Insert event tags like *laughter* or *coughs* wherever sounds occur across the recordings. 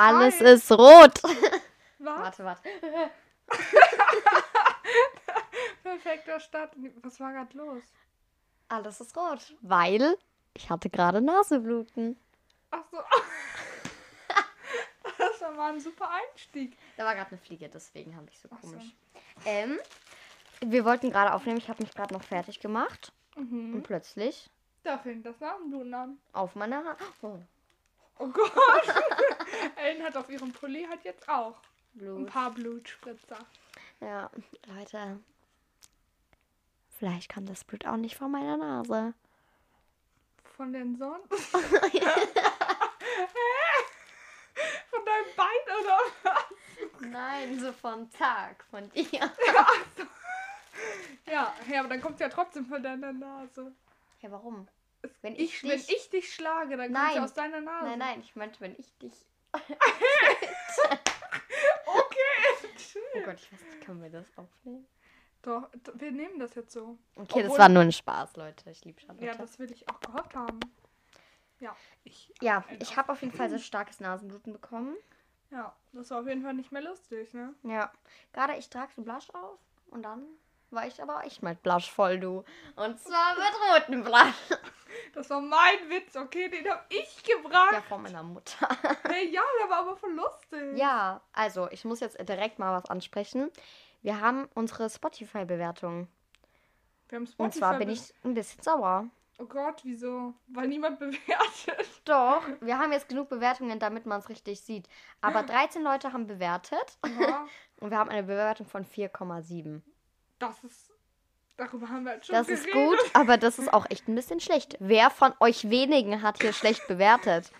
Alles Hi. ist rot. *laughs* Was? Warte, warte. *laughs* Perfekter Start. Was war gerade los? Alles ist rot. Weil ich hatte gerade Nasebluten. Ach so. *laughs* das war mal ein super Einstieg. Da war gerade eine Fliege, deswegen habe ich so Ach so. komisch. Ähm, wir wollten gerade aufnehmen. Ich habe mich gerade noch fertig gemacht. Mhm. Und plötzlich Da fängt das Nasenbluten an. auf meiner Hand. Oh, Oh Gott. Ellen hat auf ihrem Pulli halt jetzt auch ein Blut. paar Blutspritzer. Ja, Leute. Vielleicht kam das Blut auch nicht von meiner Nase. Von den Sonnen? *laughs* *laughs* Von deinem Bein oder was? Nein, so vom Tag, von dir. *laughs* Ja, ja, aber dann kommt ja trotzdem von deiner Nase. Ja, warum? Es- Wenn ich, ich wenn dich- ich dich schlage, dann kommt Nein. ja aus deiner Nase. Nein, nein, ich meinte, wenn ich dich. Okay. *laughs* Oh Gott, ich weiß nicht, können wir das aufnehmen? Doch, wir nehmen das jetzt so. Okay, das Obwohl- war nur ein Spaß, Leute. Ich liebe Charlotte. Ja, das will ich auch gehofft haben. Ja, ich. ja, ich habe auf jeden Fall so starkes Nasenbluten bekommen. Ja, das war auf jeden Fall nicht mehr lustig, ne? Ja. Gerade ich trage so Blush auf und dann war ich aber echt mit Blush voll, du. Und zwar mit rotem Blush. *laughs* Das war mein Witz, okay? Den hab ich gebracht. Ja, von meiner Mutter. *laughs* Hey, ja, der war aber voll lustig. Ja, also ich muss jetzt direkt mal was ansprechen. Wir haben unsere Spotify-Bewertung. Wir haben Spotify Und zwar bin ich ein bisschen sauer. Oh Gott, wieso? Weil niemand *laughs* bewertet. Doch, wir haben jetzt genug Bewertungen, damit man es richtig sieht. Aber *gasps* 13 Leute haben bewertet Ja, und wir haben eine Bewertung von 4,7. Das ist. Darüber haben wir halt schon Das geredet. ist gut, *laughs* aber das ist auch echt ein bisschen schlecht. Wer von euch wenigen hat hier schlecht bewertet?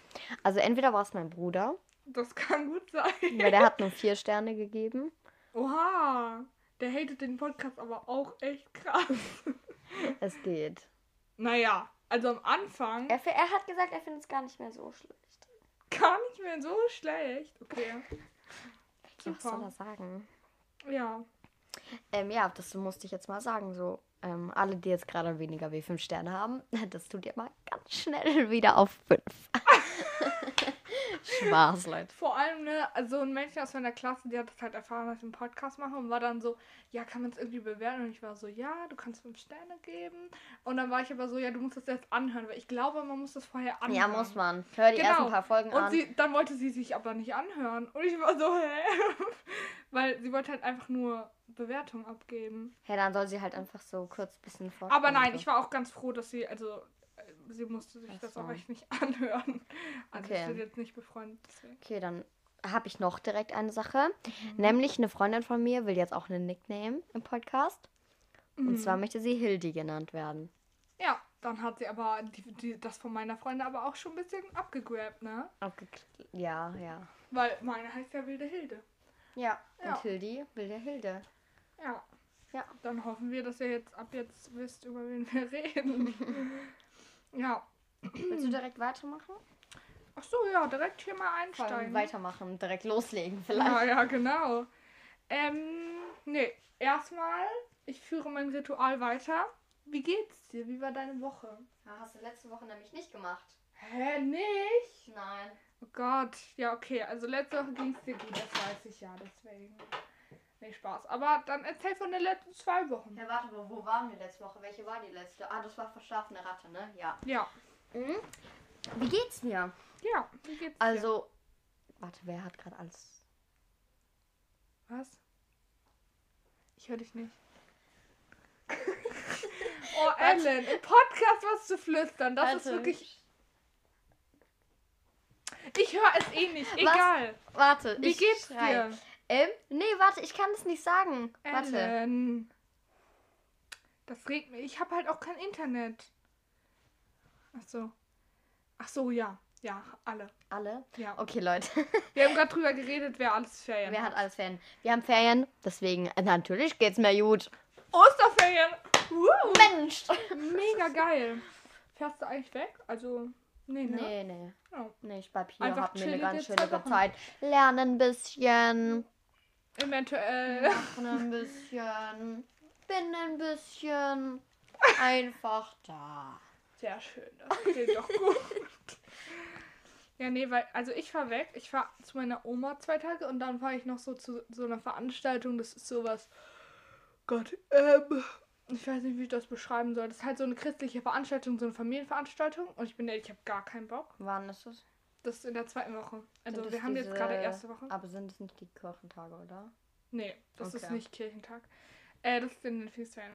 Also entweder war es mein Bruder, Das kann gut sein. weil der hat nur *laughs* vier Sterne gegeben. Oha. Der hatet den Podcast aber auch echt krass. *laughs* Es geht. Naja, also am Anfang Er, er hat gesagt, er findet es gar nicht mehr so schlecht. gar nicht mehr so schlecht. Okay. Ja, was soll Super. er sagen? Ja. Ähm, ja, das musste ich jetzt mal sagen. So, ähm, alle, die jetzt gerade weniger wie fünf Sterne haben, *laughs* das tut ihr mal ganz schnell *laughs* wieder auf fünf. *laughs* Spaß, Leute. Vor allem, ne, also ein Mädchen aus meiner Klasse, die hat das halt erfahren, dass ich einen Podcast mache und war dann so, ja, kann man es irgendwie bewerten? Und ich war so, ja, du kannst fünf Sterne geben. Und dann war ich aber so, ja, du musst das jetzt anhören, weil ich glaube, man muss das vorher anhören. Ja, muss man. Hör die Genau. ersten paar Folgen Und an. sie, dann wollte sie sich aber nicht anhören. Und ich war so, hä? Weil sie wollte halt einfach nur Bewertung abgeben. Hey, dann soll sie halt einfach so kurz ein bisschen vor. Aber nein, ich war auch ganz froh, dass sie, also, äh, sie musste sich Ach das so. auch echt nicht *laughs* anhören. Also, Okay. wir sind jetzt nicht befreundet. Deswegen. Okay, dann habe ich noch direkt eine Sache. Mhm. Nämlich eine Freundin von mir will jetzt auch einen Nickname im Podcast. Mhm. Und zwar möchte sie Hildi genannt werden. Ja, dann hat sie aber die, die, das von meiner Freundin aber auch schon ein bisschen abgegrabt, ne? Abgekl- Ja, ja. Weil meine heißt ja Wilde Hilde. Ja, Ja. und Hildi will der Hilde. Ja. Ja. Dann hoffen wir, dass ihr jetzt ab jetzt wisst, über wen wir reden. *laughs* ja. Willst du direkt weitermachen? Ach so, ja, direkt hier mal einsteigen. weitermachen, direkt loslegen vielleicht. Ja, ja, genau. Ähm, nee, erstmal, ich führe mein Ritual weiter. Wie geht's dir? Wie war deine Woche? Ja, hast du letzte Woche nämlich nicht gemacht. Hä, nicht? Nein. Oh Gott. Ja, okay. Also letzte Woche ging es dir gut, das weiß ich ja, deswegen. Nee, Spaß. Aber dann erzähl von den letzten zwei Wochen. Ja, warte, wo, wo waren wir letzte Woche? Welche war die letzte? Ah, das war verschlafene Ratte, ne? Ja. Ja. Mhm. Wie geht's mir? Ja, wie geht's dir? Also, warte, wer hat gerade alles? Was? Ich höre dich nicht. *laughs* oh, Ellen, im Podcast was zu flüstern, das ist Warte. wirklich... Ich höre es eh nicht, egal. Warte, Wie ich geht's schrei. dir? Ähm, nee, warte, ich kann es nicht sagen. Warte. Ellen. Das regt mich. Ich habe halt auch kein Internet. Ach so. Ach so, ja. Ja, alle. Alle? Ja. Okay, Leute. *laughs* Wir haben gerade drüber geredet, wer alles Ferien Wer hat alles Ferien? Wir haben Ferien, deswegen, äh, natürlich geht's mir gut. Osterferien! Woo! Mensch! Mega geil. Fährst du eigentlich weg? Also, nee, ne? Nee, nee. Oh. Nee, ich bleib hier, Einfach hab mir eine ganz Wochen. Zeit. Lernen ein bisschen. Eventuell. Machen ein bisschen. Bin ein bisschen. Einfach da. Sehr schön. Das klingt doch gut. Ja, nee, weil, also ich fahr weg. Ich fahr zu meiner Oma zwei Tage und dann fahre ich noch so zu so einer Veranstaltung. Das ist sowas. Gott, ähm. Ich weiß nicht, wie ich das beschreiben soll. Das ist halt so eine christliche Veranstaltung, so eine Familienveranstaltung. Und ich bin ehrlich, ich habe gar keinen Bock. Wann ist es? Das ist in der zweiten Woche. Also Sind wir haben jetzt diese- gerade erste Woche. Aber sind es nicht die Kirchentage, oder? Nee, das ist Okay. nicht Kirchentag. Äh, das ist in den Pfingstferien.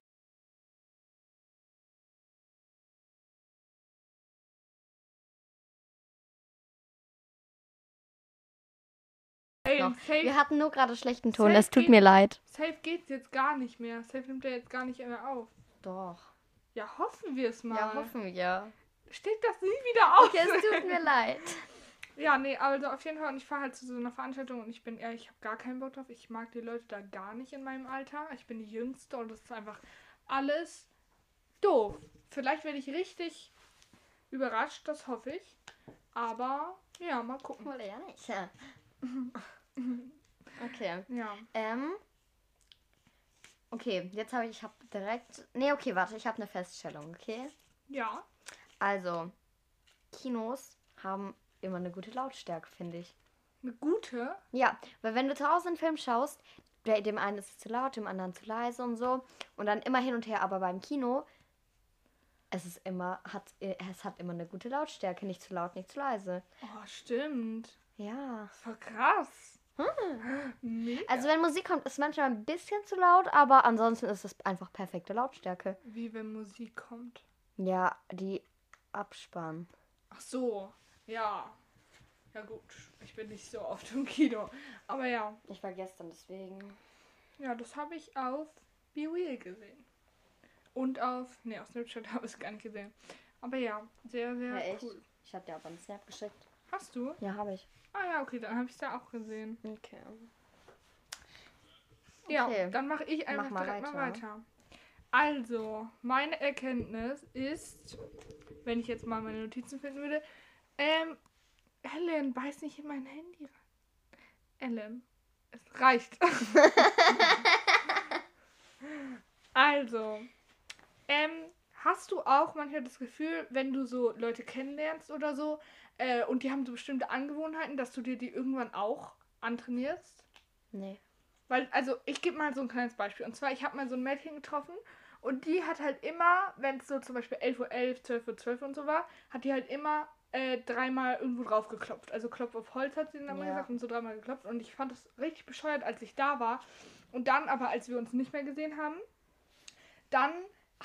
Ey, Noch. safe, Wir hatten nur gerade schlechten Ton, es tut geht- mir leid. safe geht's jetzt gar nicht mehr. Safe nimmt er jetzt gar nicht mehr auf. Doch. Ja, hoffen wir es mal. Ja, hoffen wir. Steht das nie wieder auf? Okay, es tut mir *laughs* leid. Ja, nee, also auf jeden Fall. Und ich fahre halt zu so einer Veranstaltung und ich bin ehrlich, ich habe gar keinen Bock drauf. Ich mag die Leute da gar nicht in meinem Alter. Ich bin die Jüngste und das ist einfach alles doof. Vielleicht werde ich richtig überrascht, das hoffe ich. Aber ja, mal gucken. Oder ja nicht. *laughs* Okay. Ja. Ähm. Okay, jetzt habe ich, ich habe direkt. Nee, okay, warte, ich habe eine Feststellung, okay? Ja. Also, Kinos haben immer eine gute Lautstärke, finde ich. Eine gute. Ja, weil wenn du zu Hause einen Film schaust, der- dem einen ist es zu laut, dem anderen zu leise und so. Und dann immer hin und her, aber beim Kino, es ist immer, hat, es hat immer eine gute Lautstärke, nicht zu laut, nicht zu leise. Oh, stimmt. Ja. Voll krass. Mega. Also wenn Musik kommt, ist es manchmal ein bisschen zu laut, aber ansonsten ist es einfach perfekte Lautstärke. Wie wenn Musik kommt. Ja, die Abspann. Ach so. Ja. Ja gut. Ich bin nicht so oft im Kino. Aber ja. Ich war gestern deswegen. Ja, das habe ich auf Be Real gesehen. Und auf. Ne, auf Snapchat *laughs* habe ich es gar nicht gesehen. Aber ja, sehr, sehr Ja, cool. Ich habe dir aber einen Snap geschickt. Hast du? Ja, habe ich. Ah ja, okay, dann habe ich es da auch gesehen. Okay. Ja, Okay. dann mache ich einfach mal direkt mal weiter. weiter. Also, meine Erkenntnis ist, wenn ich jetzt mal meine Notizen finden würde, ähm, Ellen, beiß nicht in mein Handy rein. Ellen, es reicht. *laughs* also, ähm, hast du auch manchmal das Gefühl, wenn du so Leute kennenlernst oder so, äh, und die haben so bestimmte Angewohnheiten, dass du dir die irgendwann auch antrainierst? Nee. Weil, also ich gebe mal so ein kleines Beispiel. Und zwar, ich habe mal so ein Mädchen getroffen und die hat halt immer, wenn es so zum Beispiel 11.11 Uhr, 12 Uhr 12 und so war, hat die halt immer äh, dreimal irgendwo drauf geklopft. Also Klopf auf Holz hat sie dann immer Ja. gesagt und so dreimal geklopft. Und ich fand das richtig bescheuert, als ich da war. Und dann aber, als wir uns nicht mehr gesehen haben, dann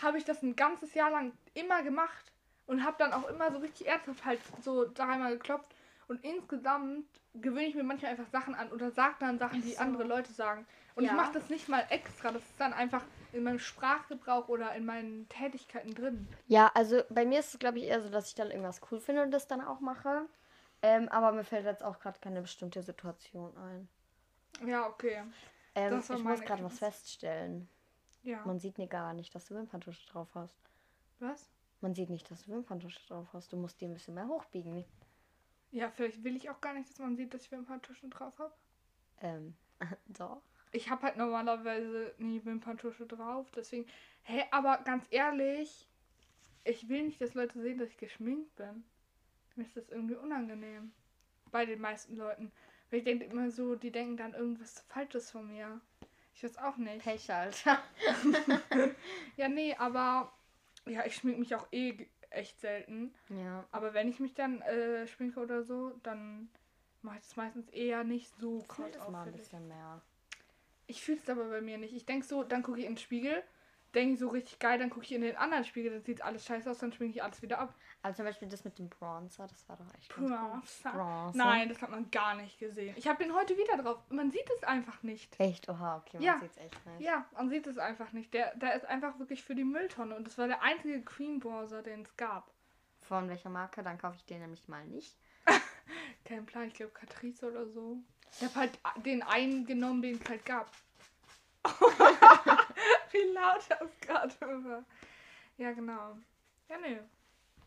habe ich das ein ganzes Jahr lang immer gemacht und habe dann auch immer so richtig ernsthaft halt so dreimal geklopft. Und insgesamt gewöhne ich mir manchmal einfach Sachen an oder sage dann Sachen, die Ach so. andere Leute sagen. Und ich Ja. mache das nicht mal extra. Das ist dann einfach in meinem Sprachgebrauch oder in meinen Tätigkeiten drin. Ja, also bei mir ist es, glaube ich, eher so, dass ich dann irgendwas cool finde und das dann auch mache. Ähm, aber mir fällt jetzt auch gerade keine bestimmte Situation ein. Ja, okay. Ähm, ich muss gerade was feststellen. Ja. Man sieht mir gar nicht, dass du Wimperntusche drauf hast. Was? Man sieht nicht, dass du Wimperntusche drauf hast. Du musst die ein bisschen mehr hochbiegen. Ja, vielleicht will ich auch gar nicht, dass man sieht, dass ich Wimperntuschen drauf habe. Ähm, *laughs* doch. Ich habe halt normalerweise nie Wimperntusche drauf, deswegen. Hä, aber ganz ehrlich, ich will nicht, dass Leute sehen, dass ich geschminkt bin. Mir ist das irgendwie unangenehm. Bei den meisten Leuten. Weil ich denke immer so, die denken dann irgendwas Falsches von mir. Ich weiß auch nicht. Pech, Alter. *laughs* Ja, nee, aber. Ja, ich schmink mich auch eh echt selten. ja. Aber wenn ich mich dann äh, schminke oder so, dann mache ich das meistens eher nicht so krass das mal ein auffällig. bisschen mehr. Ich fühle es aber bei mir nicht. Ich denke so, dann gucke ich in den Spiegel, denke so richtig geil, dann gucke ich in den anderen Spiegel, dann sieht alles scheiße aus, dann schminke ich alles wieder ab. Also zum Beispiel das mit dem Bronzer, das war doch echt. Bronzer. Bronzer. Nein, das hat man gar nicht gesehen. Ich habe den heute wieder drauf. Man sieht es einfach nicht. Echt? Oha, okay, man Ja. sieht's echt nicht. Ja, man sieht es einfach nicht. Der, der ist einfach wirklich für die Mülltonne und das war der einzige Cream Bronzer, den es gab. Von welcher Marke? Dann kaufe ich den nämlich mal nicht. *laughs* Kein Plan, ich glaube Catrice oder so. Ich habe halt den einen genommen, den es halt gab. *laughs* *laughs* Wie laut das gerade war. Ja, genau. Ja, nee.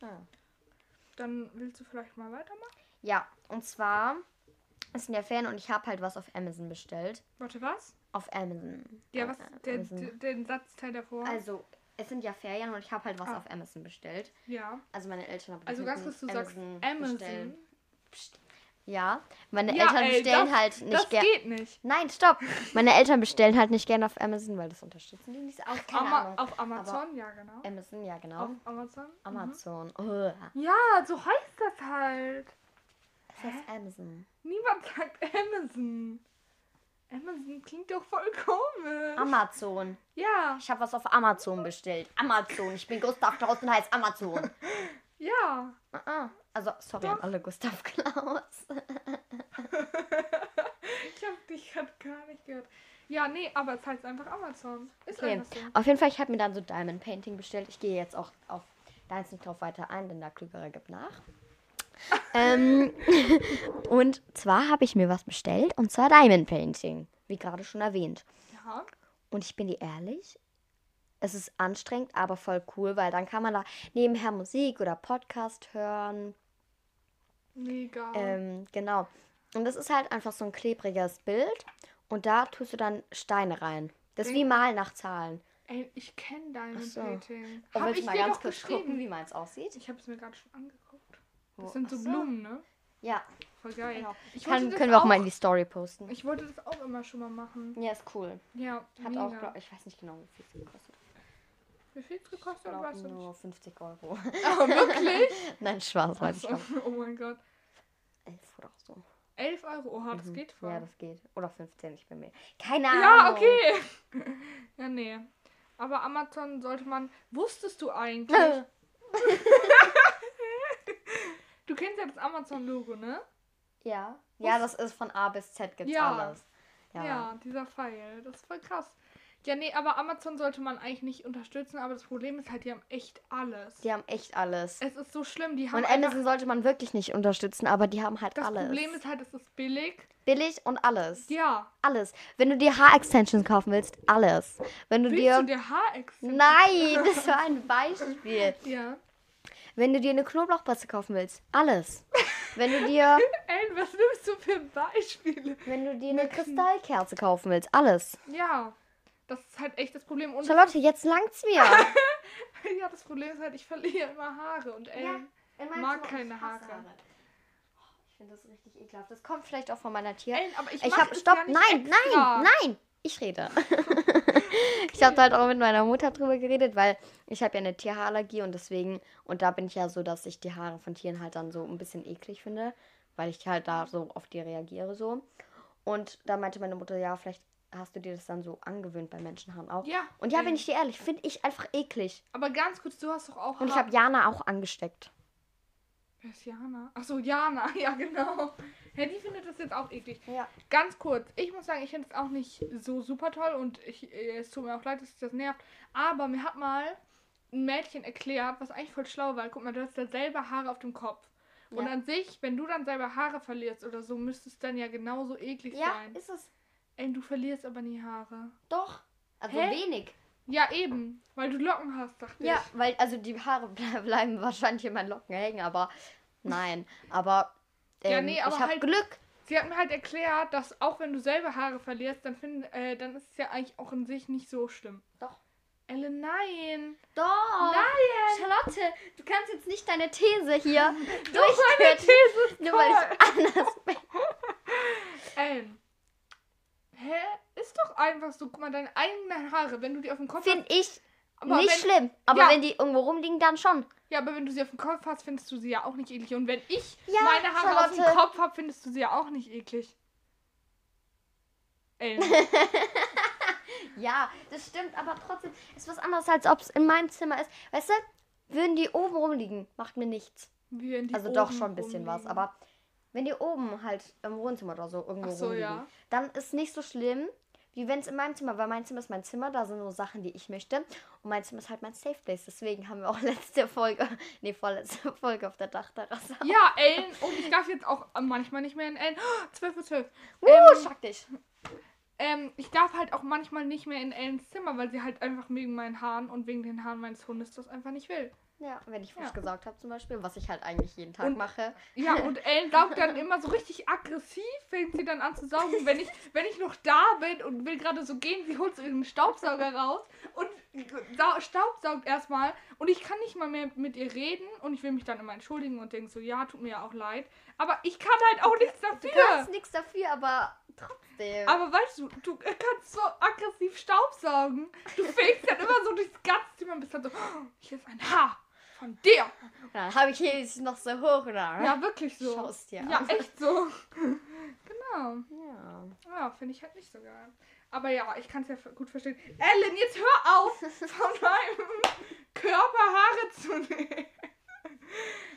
Ja. Dann willst du vielleicht mal weitermachen? Ja, und zwar ist in der Ferien und ich habe halt was auf Amazon bestellt. Warte, was? Auf Amazon. Ja, was? Der, Amazon. den Satzteil davor? Also, es sind ja Ferien und ich habe halt was Ah. auf Amazon bestellt. ja. Also meine Eltern haben Also ganz kurz, du sagst bestellen. Amazon. Ja, meine Ja, Eltern ey, bestellen das- halt nicht Das gerne. geht nicht. Nein, stopp. Meine Eltern bestellen halt nicht gerne auf Amazon, weil das unterstützen die nicht. Auch keine Ama auf Amazon, ja genau. Amazon, ja genau. Auf Amazon? Mhm. Amazon. Oh, Ja, so heißt das halt. das heißt Amazon. Niemand sagt Amazon. Amazon klingt doch voll komisch. Amazon. ja, Ich habe was auf Amazon bestellt. Amazon. Ich bin Gustav und heißt Amazon. *laughs* ja. Ah, ah. Also, sorry an alle Gustav Klaus. *laughs* Ich hab dich gerade gar nicht gehört. Ja, nee, aber es heißt einfach Amazon. Ist Okay. einfach so. Auf jeden Fall, ich habe mir dann so Diamond Painting bestellt. Ich gehe jetzt auch auf da jetzt nicht drauf weiter ein, denn der Klügere gibt nach. *laughs* ähm, *laughs* und zwar habe ich mir was bestellt und zwar Diamond Painting, wie gerade schon erwähnt. Ja. Und ich bin dir ehrlich, es ist anstrengend, aber voll cool, weil dann kann man da nebenher Musik oder Podcast hören. Mega. Ähm, genau. Und das ist halt einfach so ein klebriges Bild und da tust du dann Steine rein. Das ist wie Malen nach Zahlen. Ey, ich kenne Diamond Ach so. Painting. Und Hab ich mal ganz kurz gucken, wie meins aussieht? Ich habe es mir gerade schon angeguckt. Das Wo- sind so, so. Blumen, ne? Ja, Voll geil. genau. Ich Kann, können wir auch, auch mal in die Story posten. Ich wollte das auch immer schon mal machen. Ja, ist cool. Ja, Hat mega. auch, ich weiß nicht genau, wie viel es gekostet. Wie viel gekostet? du nicht? nur 50 Euro. Oh, wirklich? *laughs* Nein, Spaß, weiß ich auch. *laughs* oh mein Gott. 11 oder so. 11 Euro, oha, das Mhm. geht voll. Ja, das geht. Oder 15, ich bin mir. Keine Ahnung. Ja, okay. *laughs* ja, nee. Aber Amazon sollte man. Wusstest du eigentlich? du kennst ja das Amazon-Logo, ne? ja. Ja, das ist von A bis Z gibt's Ja. alles. Ja. dieser Pfeil. Das ist voll krass. Ja, nee, aber Amazon sollte man eigentlich nicht unterstützen, aber das Problem ist halt, die haben echt alles. Die haben echt alles. Es ist so schlimm, die haben Und Amazon sollte man wirklich nicht unterstützen, aber die haben halt Das alles. Problem ist halt, es ist billig. Billig und alles. Ja. Alles. Wenn du dir Haarextensions kaufen willst, alles. Wenn du Willst dir. du dir Haarextensions? Nein, das *laughs* war ein Beispiel. Ja. Wenn du dir eine Knoblauchpaste kaufen willst, alles. Wenn du dir, *laughs* Ey, was nimmst du für Beispiele? wenn du dir eine Kristallkerze kaufen willst, alles. Ja. Das ist halt echt das Problem. Und Charlotte, jetzt langt's mir. *laughs* ja, das Problem ist halt, ich verliere immer Haare und ey. mag keine Haare. Ich finde das richtig ekelhaft. Das kommt vielleicht auch von meiner Tier. Ey, aber ich, Ich habe stopp, ja nein, extra. nein, nein. Ich rede. *laughs* ich habe halt auch mit meiner Mutter drüber geredet, weil ich habe ja eine Tierhaarallergie und deswegen und da bin ich ja so, dass ich die Haare von Tieren halt dann so ein bisschen eklig finde, weil ich halt da so auf die reagiere so. Und da meinte meine Mutter, ja, vielleicht hast du dir das dann so angewöhnt bei Menschenhaaren auch. Ja. Und ja, bin ich dir ehrlich, finde ich einfach eklig. Aber ganz kurz, du hast doch auch Und ich habe Jana auch angesteckt. Wer ist Jana? Achso, Jana, *laughs* ja genau. Ja, die findet das jetzt auch eklig. Ja. Ganz kurz, ich muss sagen, ich finde es auch nicht so super toll und ich, äh, es tut mir auch leid, dass sich das nervt. Aber mir hat mal ein Mädchen erklärt, was eigentlich voll schlau war. Guck mal, du hast ja selber Haare auf dem Kopf. Und Ja. an sich, wenn du dann selber Haare verlierst oder so, müsste es dann ja genauso eklig Ja, sein. ist es. Ey, du verlierst aber nie Haare. Doch. Also Hä? wenig. Ja, eben, weil du Locken hast, dachte Ja, ich. weil, also die Haare *laughs* ble bleiben wahrscheinlich in meinen Locken hängen, aber nein. Aber, ähm, Ja, nee, aber ich habe halt- Glück. Sie hat mir halt erklärt, dass auch wenn du selber Haare verlierst, dann, find, äh, dann ist es ja eigentlich auch in sich nicht so schlimm. Doch. Ellen, nein. Doch. Nein. Charlotte, du kannst jetzt nicht deine These hier *laughs* durchführen. Nur weil ich *laughs* anders bin. Ellen. Hä? Ist doch einfach so. Guck mal, deine eigenen Haare, wenn du die auf dem Kopf Finde ich aber nicht wenn, schlimm. Aber Ja. wenn die irgendwo rumliegen, dann schon. Ja, aber wenn du sie auf dem Kopf hast, findest du sie ja auch nicht eklig. Und wenn ich Ja, meine Haare auf dem Charlotte. Kopf habe, findest du sie ja auch nicht eklig. Ellen. *laughs* Ja, das stimmt, aber trotzdem ist was anderes, als ob es in meinem Zimmer ist. Weißt du, würden die oben rumliegen, macht mir nichts. Also doch schon ein bisschen was, rumliegen. aber wenn die oben halt im Wohnzimmer oder so irgendwo Ach so, rumliegen, ja. dann ist nicht so schlimm, wie wenn es in meinem Zimmer, weil mein Zimmer ist mein Zimmer, da sind nur Sachen, die ich möchte und mein Zimmer ist halt mein Safe Place. Deswegen haben wir auch *laughs* letzte Folge, nee, vorletzte *laughs* Folge auf der Dachterrasse. Ja, Ellen. Und ich darf jetzt auch manchmal nicht mehr in Ellen. Oh, 12 Uhr 12. Uh, Ähm, schack dich. Ähm, ich darf halt auch manchmal nicht mehr in Ellens Zimmer, weil sie halt einfach wegen meinen Haaren und wegen den Haaren meines Hundes das einfach nicht will. Ja, wenn ich frisch Ja. gesaugt habe zum Beispiel, was ich halt eigentlich jeden Tag Und- mache. Ja, und *laughs* Ellen saugt dann immer so richtig aggressiv, fängt sie dann an zu saugen. Wenn ich, wenn ich noch da bin und will gerade so gehen, sie holt so ihren Staubsauger raus und staubsaugt erstmal. Und ich kann nicht mal mehr mit ihr reden und ich will mich dann immer entschuldigen und denke so, ja, tut mir ja auch leid. Aber ich kann halt auch nichts Du dafür. kannst nichts dafür, aber trotzdem. Aber weißt du, du kannst so aggressiv Staubsaugen. Du fegst dann immer so durchs ganze Zimmer und bist dann so, "Oh, hier ist ein Haar von dir. dann habe ich hier jetzt noch so hoch, oder? Ja, wirklich so. Schaust dir Ja, echt so. *laughs* genau. Ja. Ja, finde ich halt nicht so geil. Aber ja, ich kann es ja gut verstehen. Ellen, jetzt hör auf, *laughs* von meinem Körper Haare zu nehmen.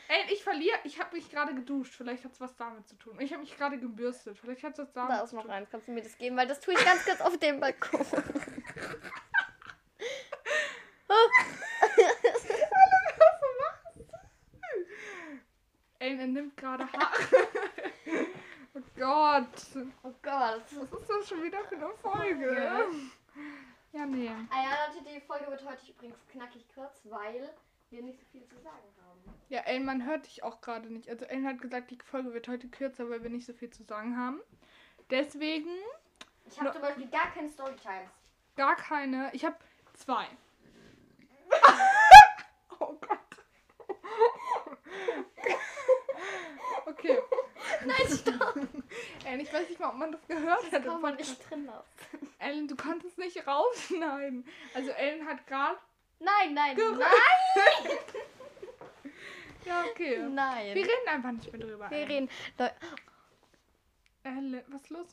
Ellen, ich verliere. Ich habe mich gerade geduscht. Vielleicht hat es was damit zu tun. Ich habe mich gerade gebürstet. Vielleicht hat es was damit Da ist zu noch tun. eins. Kannst du mir das geben? Weil das tue ich ganz kurz auf dem Balkon. *laughs* Ellen, er nimmt gerade Haare. *laughs* oh Gott. Oh Gott. Was ist das schon wieder für eine Folge? Ja. Ja, nee. Ah ja, Leute, die Folge wird heute übrigens knackig kurz, weil wir nicht so viel zu sagen haben. Ja, Ellen, man hört dich auch gerade nicht. Also Ellen hat gesagt, die Folge wird heute kürzer, weil wir nicht so viel zu sagen haben. Deswegen Ich habe zum Beispiel gar keine Storytimes. gar keine. Ich habe zwei. *laughs* oh Gott. Okay. *laughs* Nein, stopp. *laughs* Ellen, ich weiß nicht mal, ob man das gehört hat. Das kann man nicht drin lassen. Ellen, du kannst es nicht rausschneiden. Also Ellen hat gerade. Nein, nein, nein. *laughs* Ja, okay. Nein. Wir reden einfach nicht mehr drüber. Wir Ellen. reden. Leute, Ellen, was ist los?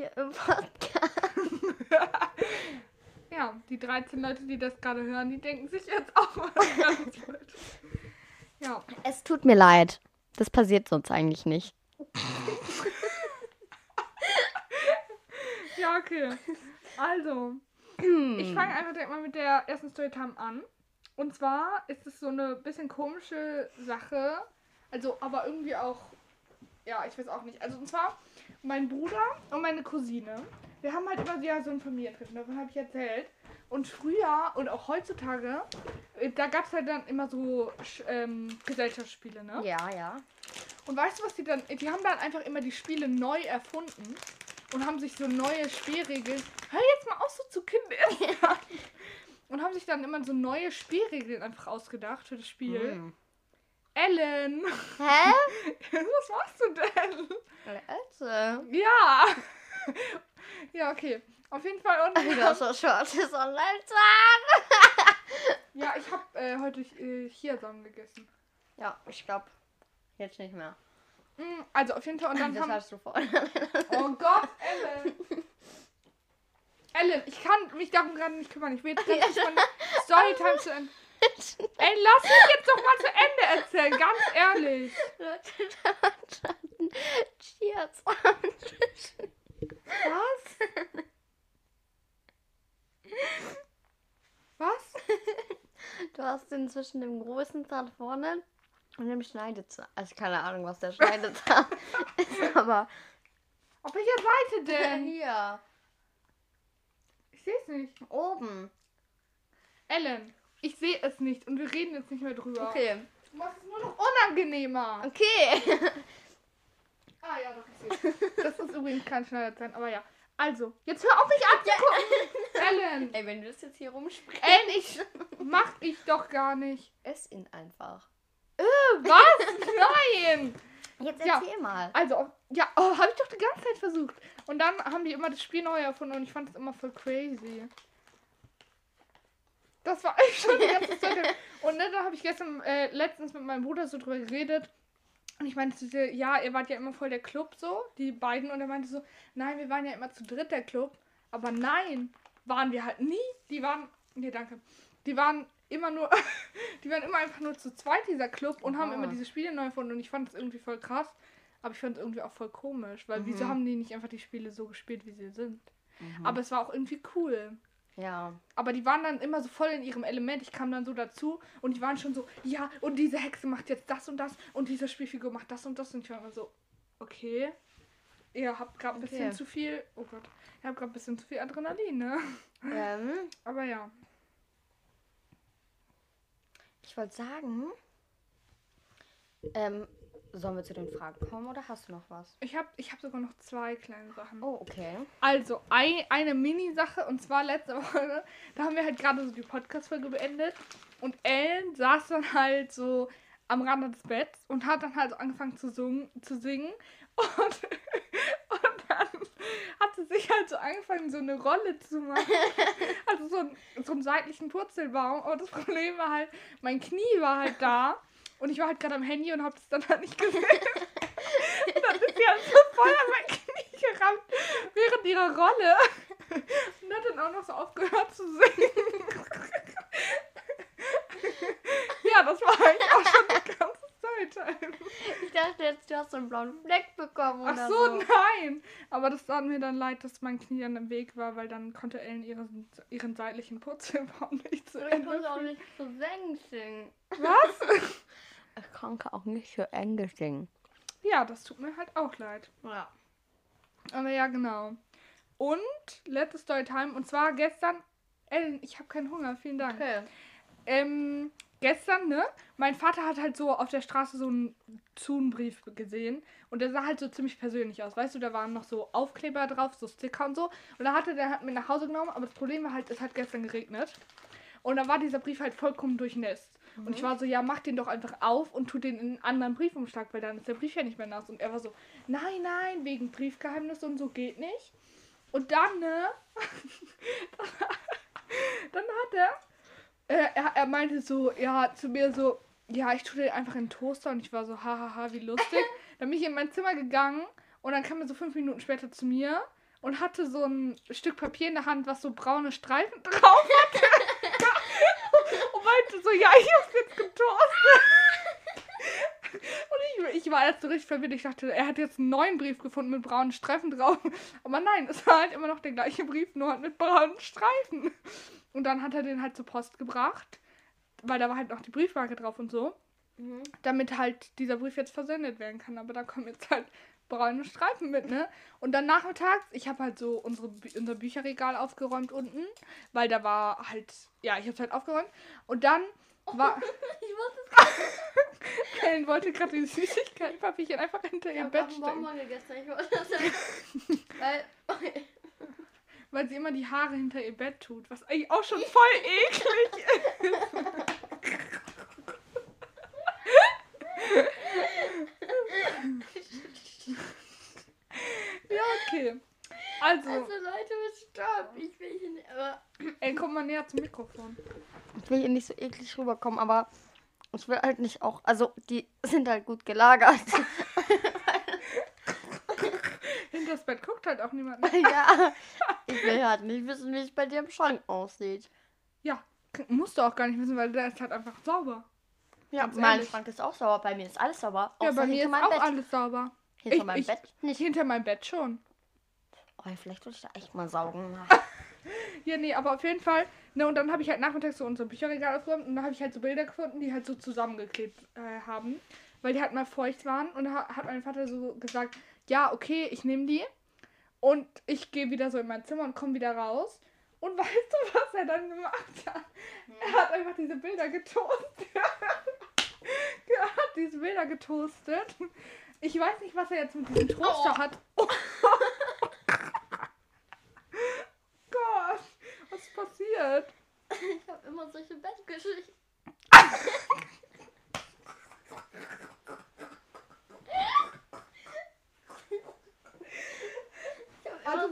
hier im Podcast. Ja, die 13 Leute, die das gerade hören, die denken sich jetzt auch was ganz Ja, Es tut mir leid. Das passiert sonst eigentlich nicht. *laughs* ja, okay. Also, Hm. ich fange einfach direkt mal mit der ersten Storytime an. Und zwar ist es so eine bisschen komische Sache. Also, aber irgendwie auch. Ja, ich weiß auch nicht. Also, und zwar mein Bruder und meine Cousine. Wir haben halt immer ja, so ein Familientreffen, davon habe ich erzählt. Und früher und auch heutzutage, äh, da gab es halt dann immer so ähm, Gesellschaftsspiele, ne? Ja, ja. Und weißt du, was die dann. Die haben dann einfach immer die Spiele neu erfunden und haben sich so neue Spielregeln. Hör jetzt mal auf, so zu Kinder. *laughs* Und haben sich dann immer so neue Spielregeln einfach ausgedacht für das Spiel. Hm. Ellen! Hä? *laughs* Was machst du denn? Leute. Ja! *laughs* ja, okay. Auf jeden Fall. Und Du hast so Shorts online sagen. ja, ich habe äh, heute äh, Chiasamen gegessen. Ja, ich glaube, jetzt nicht mehr. Mm, Also auf jeden Fall. Und dann das haben, hast du vorhin. Oh Gott, Ellen. Ellen, ich kann mich darum gerade nicht kümmern. Ich will jetzt kurz meine Storytime zu Ende. Ey, lass mich jetzt doch mal zu Ende erzählen, ganz ehrlich. Leute, *laughs* da Cheers. Was? Was? Du hast den zwischen dem großen Zahn vorne und dem Schneidezahn. Also keine Ahnung, was der Schneidezahn *laughs* ist, aber Auf welcher Seite denn? hier Ich sehe es nicht. oben. Ellen, ich sehe es nicht und wir reden jetzt nicht mehr drüber. Okay. Du machst es nur noch unangenehmer. Okay. *laughs* Ah ja, doch, ich sehe Das ist übrigens kein Schneiderzahn, aber ja. Also, jetzt hör auf mich anzugucken. *laughs* Ellen. Ey, wenn du das jetzt hier rumsprichst. Ellen, ich mach ich doch gar nicht. Ess ihn einfach. Was? Nein! Jetzt Ja. erzähl mal. Also, ja, oh, habe ich doch die ganze Zeit versucht. Und dann haben die immer das Spiel neu erfunden und ich fand das immer voll crazy. Das war echt *laughs* schon die ganze Zeit. Und ne, da habe ich gestern, äh, letztens mit meinem Bruder so drüber geredet. Und ich meinte, so, ja, ihr wart ja immer voll der Club so, die beiden. Und er meinte so, nein, wir waren ja immer zu dritt der Club. Aber nein, waren wir halt nie. Die waren, nee, danke. Die waren immer nur, *laughs* die waren immer einfach nur zu zweit, dieser Club, und haben Aha. immer diese Spiele neu erfunden. Und ich fand es irgendwie voll krass. Aber ich fand es irgendwie auch voll komisch, weil wieso Mhm. haben die nicht einfach die Spiele so gespielt, wie sie sind? Mhm. Aber es war auch irgendwie cool. Ja. Aber die waren dann immer so voll in ihrem Element. Ich kam dann so dazu und die waren schon so, ja, und diese Hexe macht jetzt das und das und diese Spielfigur macht das und das. Und ich war immer so, okay, ihr habt gerade ein Okay. bisschen zu viel, oh Gott, ihr habt gerade ein bisschen zu viel Adrenalin, ne? Ähm, *laughs* Aber ja. ich wollte sagen, ähm, sollen wir zu den Fragen kommen oder hast du noch was? Ich habe ich hab sogar noch zwei kleine Sachen. Oh, okay. Also, ein, eine Mini-Sache, und zwar letzte *laughs* Woche, da haben wir halt gerade so die Podcast-Folge beendet. Und Ellen saß dann halt so am Rande des Betts und hat dann halt so angefangen zu, singen, zu singen. *laughs* Und, und dann hat sie sich halt so angefangen, so eine Rolle zu machen. *laughs* Also so, ein, so einen seitlichen Purzelbaum. Aber das Problem war halt, mein Knie war halt da. Und ich war halt gerade am Handy und hab das dann halt nicht gesehen. Und *laughs* dann ist sie halt so voll an mein Knie gerammt während ihrer Rolle. Und hat dann auch noch so aufgehört zu singen. Ja, das war eigentlich auch schon die ganze Zeit. Ich dachte jetzt, du hast so einen blauen Fleck bekommen Ach oder so, so. nein. Aber das tat mir dann leid, dass mein Knie an dem Weg war, weil dann konnte Ellen ihren, ihren seitlichen Purzelbaum *laughs* nicht zu Ich Ende muss auch führen. nicht so singen. Was? *laughs* Ich kann auch nicht so eng singen. Ja, das tut mir halt auch leid. Ja. Aber ja, genau. Und letztes Storytime. Und zwar gestern. Ellen, ich habe keinen Hunger. Vielen Dank. Okay. Ähm, gestern, ne? Mein Vater hat halt so auf der Straße so einen Zunbrief gesehen. Und der sah halt so ziemlich persönlich aus. Weißt du, da waren noch so Aufkleber drauf, so Sticker und so. Und da hatte der hat mit nach Hause genommen. Aber das Problem war halt, es hat gestern geregnet. Und da war dieser Brief halt vollkommen durchnässt. Und ich war so, ja, mach den doch einfach auf und tu den in einen anderen Briefumschlag, weil dann ist der Brief ja nicht mehr nass. Und er war so, nein, nein, wegen Briefgeheimnis und so geht nicht. Und dann, ne? *laughs* dann hat er, äh, er, er meinte so, ja, zu mir so, ja, ich tue den einfach in den Toaster. Und ich war so, hahaha, wie lustig. *laughs* dann bin ich in mein Zimmer gegangen und dann kam er so fünf Minuten später zu mir und hatte so ein Stück Papier in der Hand, was so braune Streifen drauf *laughs* hatte. Und meinte so, ja, ich hab's jetzt getoastet. Und ich, ich war erst so richtig verwirrt. Ich dachte, er hat jetzt einen neuen Brief gefunden mit braunen Streifen drauf. Aber nein, es war halt immer noch der gleiche Brief, nur halt mit braunen Streifen. Und dann hat er den halt zur Post gebracht, weil da war halt noch die Briefmarke drauf und so, Mhm. damit halt dieser Brief jetzt versendet werden kann. Aber da kommen jetzt halt braune Streifen mit, ne? Und dann nachmittags, ich habe halt so unsere, unser Bücherregal aufgeräumt unten, weil da war halt, ja, ich habe es halt aufgeräumt. Und dann war, *laughs* Ich wusste *laughs* Ellen wollte gerade die Süßigkeitenpapierchen einfach hinter Ich ihr Bett stecken, Bonbon gegessen. Ich wollte das sagen. *laughs* Weil. weil sie immer die Haare hinter ihr Bett tut, was eigentlich auch schon voll eklig ist. Ja, okay. Also, Also Leute, stopp. Ich will hier nicht, aber *clears throat* ey, komm mal näher zum Mikrofon. ich will hier nicht so eklig rüberkommen, aber ich will halt nicht auch. Also die sind halt gut gelagert. *laughs* Hinter das Bett guckt halt auch niemand. ja. *laughs* Ich will halt nicht wissen, wie es bei dir im Schrank aussieht. Ja, musst du auch gar nicht wissen, weil der ist halt einfach sauber. Ja, Ganz mein ehrlich. Schrank ist auch sauber. Bei mir ist alles sauber. Ja, außer bei mir hinter ist meinem auch Bett. alles sauber. Hinter Ich- meinem ich- Bett nicht. Hinter meinem Bett schon. Oh, vielleicht sollte ich da echt mal saugen. *laughs* Ja, nee, aber auf jeden Fall. Ne, und dann habe ich halt nachmittags so unser Bücherregal aufgeräumt und da habe ich halt so Bilder gefunden, die halt so zusammengeklebt äh, haben. Weil die halt mal feucht waren. Und da hat mein Vater so gesagt, ja, okay, ich nehme die. Und ich gehe wieder so in mein Zimmer und komme wieder raus. Und *laughs* weißt du, was er dann gemacht hat? Er hat einfach diese Bilder getoastet. *laughs* er hat diese Bilder getoastet. Ich weiß nicht, was er jetzt mit diesem Toaster Oh. hat. Oh. Gott, was ist passiert? *laughs* Ich habe immer solche Bettgeschichten. Also,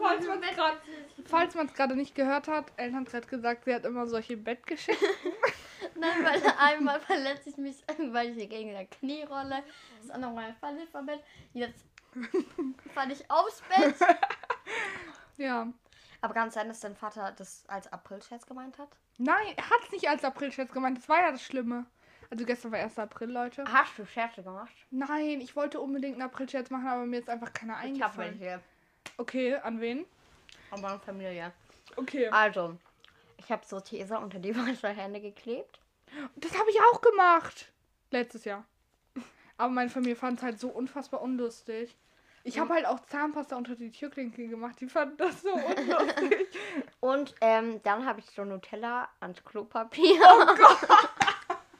falls man es gerade nicht gehört hat, Ellen hat gerade gesagt, sie hat immer solche Bettgeschichten. *laughs* Nein, weil einmal verletze ich mich, *laughs* weil ich hier gegen der Knie rolle. Das andere Mal falle ich vom Bett. Jetzt falle ich aufs Bett. ja. Aber kann es sein, dass dein Vater das als April-Scherz gemeint hat? Nein, er hat es nicht als Aprilscherz gemeint. Das war ja das Schlimme. Also gestern war 1. April, Leute. Hast du Scherze gemacht? Nein, ich wollte unbedingt einen Aprilscherz machen, aber mir ist einfach keiner Ich habe eingefallen. welche. Okay, an wen? Aber meine Familie. Okay. Also, ich habe so Tesa unter die *laughs* Wasserhände geklebt. Das habe ich auch gemacht. Letztes Jahr. Aber meine Familie fand es halt so unfassbar unlustig. Ich habe halt auch Zahnpasta unter die Türklinke gemacht. Die fanden das so unlustig. *laughs* Und ähm, dann habe ich so Nutella ans Klopapier. Oh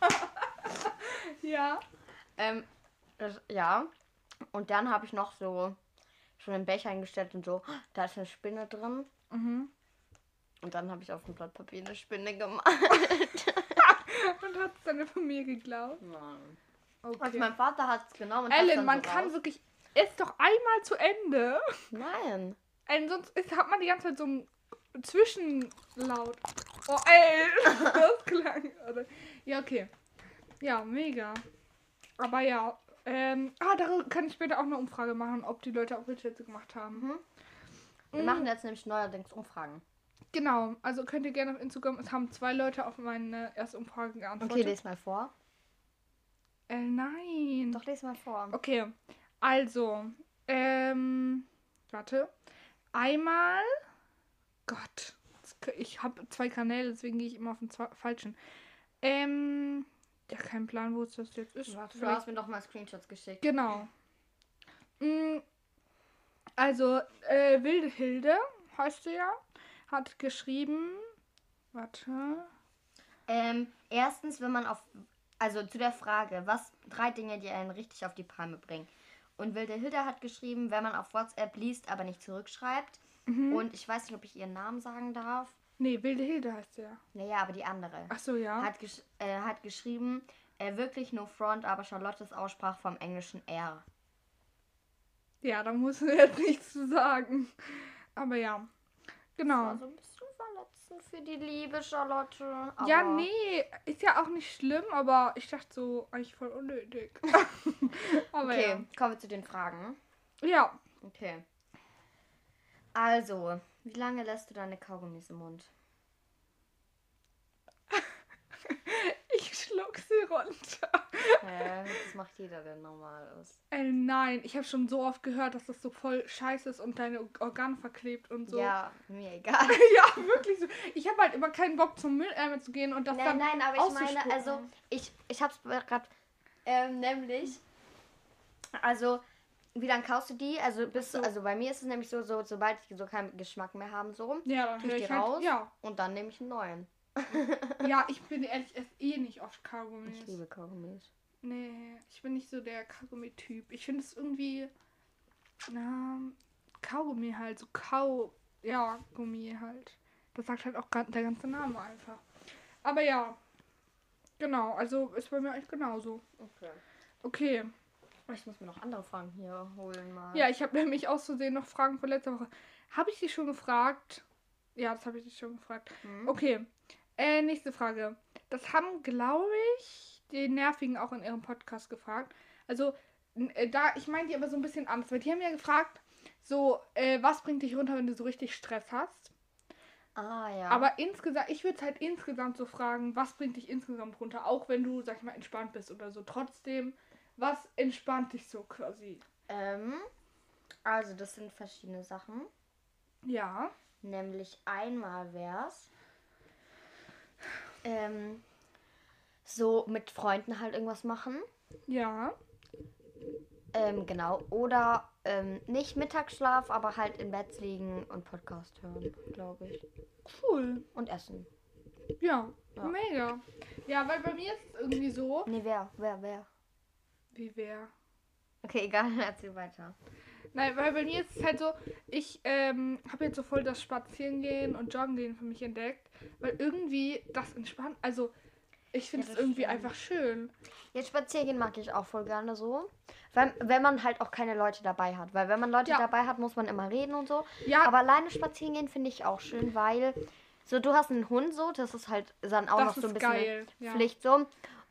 *laughs* Ja. Ähm, das, ja. Und dann habe ich noch so schon einen Becher eingestellt und so, da ist eine Spinne drin. Mhm. Und dann habe ich auf dem Blatt Papier eine Spinne gemacht. *laughs* Und hat es dann von mir geklaut. Nein. Okay. Also mein Vater hat es genommen Ellen, dann man so kann raus. wirklich. Ist doch einmal zu Ende. Nein. Ellen, sonst ist, hat man die ganze Zeit so ein Zwischenlaut. Oh, ey, *laughs* das klang. oder? Ja, okay. Ja, mega. Aber ja. Ähm, ah, da kann ich später auch eine Umfrage machen, ob die Leute auch Wildschätze gemacht haben. Mhm. Wir Mhm. machen jetzt nämlich neuerdings Umfragen. Genau, also könnt ihr gerne auf Instagram. Es haben zwei Leute auf meine erste Umfrage geantwortet. Okay, les mal vor. äh, nein. Doch, les mal vor. Okay, also, ähm, warte. Einmal, Gott, ich habe zwei Kanäle, deswegen gehe ich immer auf den falschen. Ähm, ja, kein Plan, wo es das jetzt ist. Warte, du hast mir doch mal Screenshots geschickt. Genau. Mm, Also, äh, Wilde Hilde, heißt sie ja, hat geschrieben, warte, Ähm, erstens, wenn man auf, also zu der Frage, was drei Dinge, die einen richtig auf die Palme bringen. Und Wilde Hilda hat geschrieben, wenn man auf WhatsApp liest, aber nicht zurückschreibt. Mhm. Und ich weiß nicht, ob ich ihren Namen sagen darf. nee, Wilde Hilde heißt sie ja. Naja, aber die andere. Ach so, ja. Hat, gesch äh, hat geschrieben, äh, wirklich no front, aber Charlottes Aussprache vom englischen R. Ja, da muss ich *laughs* jetzt nichts zu sagen. Aber ja, genau. War so ein bisschen verletzend für die liebe Charlotte. Ja, nee, ist ja auch nicht schlimm, aber ich dachte so, eigentlich voll unnötig. *laughs* aber Okay, kommen wir zu den Fragen. ja. Ja, Okay. Also, wie lange lässt du deine Kaugummis im Mund? ich sie runter. Hä? das macht jeder, der normal ist. Äh, nein, ich habe schon so oft gehört, dass das so voll scheiße ist und deine Organe verklebt und so. Ja, mir egal. *laughs* ja, wirklich so. Ich habe halt immer keinen Bock zum Mülleimer zu gehen und das Nein, dann nein, aber ich meine, also, ich, ich hab's gerade, ähm, nämlich, also, wie lange kaust du die? Also, bis, so. also bei mir ist es nämlich so, so, sobald die so keinen Geschmack mehr haben, so, Ja, dann tue ich ich die halt, raus ja. und dann nehme ich einen neuen. Ja, ich bin ehrlich, esse eh nicht oft Kaugummis. Ich liebe Kaugummis. Nee, ich bin nicht so der Kaugummi-Typ. Ich finde es irgendwie. Na, Kaugummi halt. So Kau. Ja, Gummi halt. Das sagt halt auch der ganze Name einfach. Aber ja. Genau, also ist bei mir eigentlich genauso. Okay. Okay. Oh, Ich muss mir noch andere Fragen hier holen mal. Ja, ich habe nämlich aus Versehen noch Fragen von letzter Woche. Habe ich dich schon gefragt? Ja, das habe ich dich schon gefragt. Hm? Okay. Äh, nächste Frage. Das haben, glaube ich, die Nervigen auch in ihrem Podcast gefragt. Also, äh, da, ich meine die aber so ein bisschen anders, weil die haben ja gefragt, so, äh, was bringt dich runter, wenn du so richtig Stress hast? Ah, ja. Aber insgesamt, ich würde es halt insgesamt so fragen, was bringt dich insgesamt runter, auch wenn du, sag ich mal, entspannt bist oder so. Trotzdem, was entspannt dich so quasi? ähm, also, das sind verschiedene Sachen. Ja. Nämlich einmal wär's ähm, so mit Freunden halt irgendwas machen. Ja. Ähm, genau. Oder ähm, nicht Mittagsschlaf, aber halt im Bett liegen und Podcast hören, glaube ich. Cool. Und essen. Ja. Ja. Mega. Ja, weil bei mir ist es irgendwie so. Nee, wer? Wer, wer? Wie wer? Okay, egal, *laughs* erzähl weiter. Nein, weil bei mir ist es halt so, ich ähm, habe jetzt so voll das Spazierengehen und Joggengehen für mich entdeckt, weil irgendwie das entspannt, also ich finde Ja, es das irgendwie stimmt. einfach schön. Jetzt spazieren mag ich auch voll gerne so. Weil, wenn man halt auch keine Leute dabei hat. Weil wenn man Leute Ja. dabei hat, muss man immer reden und so. Ja, Aber alleine spazieren gehen finde ich auch schön, weil so du hast einen Hund so, das ist halt dann auch das noch so ein bisschen geil. Ja. Pflicht so.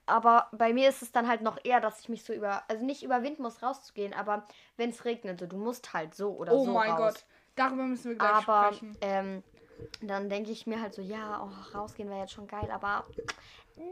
Aber bei mir ist es dann halt noch eher, dass ich mich so über, also nicht überwinden muss, rauszugehen, aber wenn es regnet, so, du musst halt so oder oh so mein raus. Gott, darüber müssen wir gleich Aber sprechen. ähm, dann denke ich mir halt so, ja, oh, rausgehen wäre jetzt schon geil, aber nee,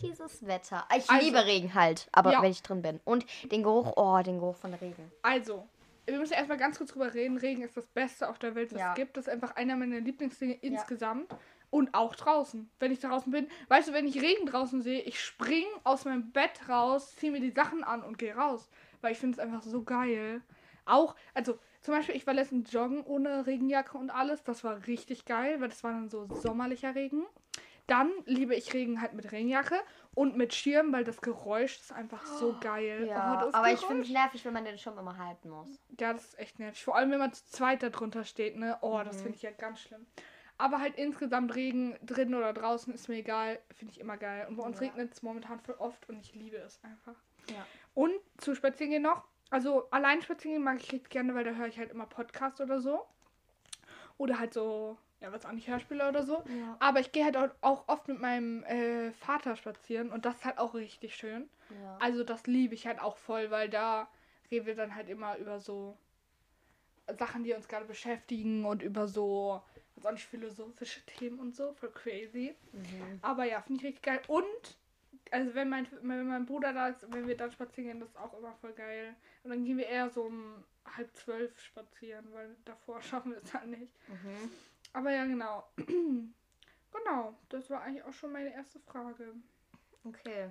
dieses Wetter. Ich Also- liebe Regen halt, aber Ja. wenn ich drin bin. Und den Geruch, oh, den Geruch von Regen. Also, wir müssen erstmal ganz kurz drüber reden. Regen ist das Beste auf der Welt, was Ja. es gibt. Das ist einfach einer meiner Lieblingsdinge insgesamt. Und auch draußen, wenn ich draußen bin. Weißt du, wenn ich Regen draußen sehe, ich spring aus meinem Bett raus, ziehe mir die Sachen an und gehe raus. Weil ich finde es einfach so geil. Auch, also zum Beispiel, ich war letztens joggen ohne Regenjacke und alles. Das war richtig geil, weil das war dann so sommerlicher Regen. Dann liebe ich Regen halt mit Regenjacke und mit Schirm, weil das Geräusch ist einfach so geil. Ja, Oh, das aber ich finde es nervig, wenn man den Schirm immer halten muss. Ja, das ist echt nervig. Vor allem, wenn man zu zweit da drunter steht, ne? Oh, das Mhm. finde ich ja ganz schlimm. Aber halt insgesamt Regen drin oder draußen ist mir egal. Finde ich immer geil. Und bei uns Ja. regnet es momentan voll oft und ich liebe es einfach. Ja. Und zu spazieren gehen noch. Also allein spazieren gehen mag ich richtig gerne, weil da höre ich halt immer Podcast oder so. Oder halt so, ja, was auch nicht, Hörspiele oder so. Ja. Aber ich gehe halt auch- auch oft mit meinem äh, Vater spazieren und das ist halt auch richtig schön. ja. Also das liebe ich halt auch voll, weil da reden wir dann halt immer über so Sachen, die uns gerade beschäftigen und über so, was auch nicht, philosophische Themen und so, voll crazy. Mhm. Aber ja, finde ich richtig geil. Und, also wenn mein, wenn mein Bruder da ist, wenn wir dann spazieren gehen, das ist auch immer voll geil. Und dann gehen wir eher so um halb zwölf spazieren, weil davor *laughs* schaffen wir es halt nicht. Mhm. Aber ja, genau. *clears throat* genau, das war eigentlich auch schon meine erste Frage. Okay.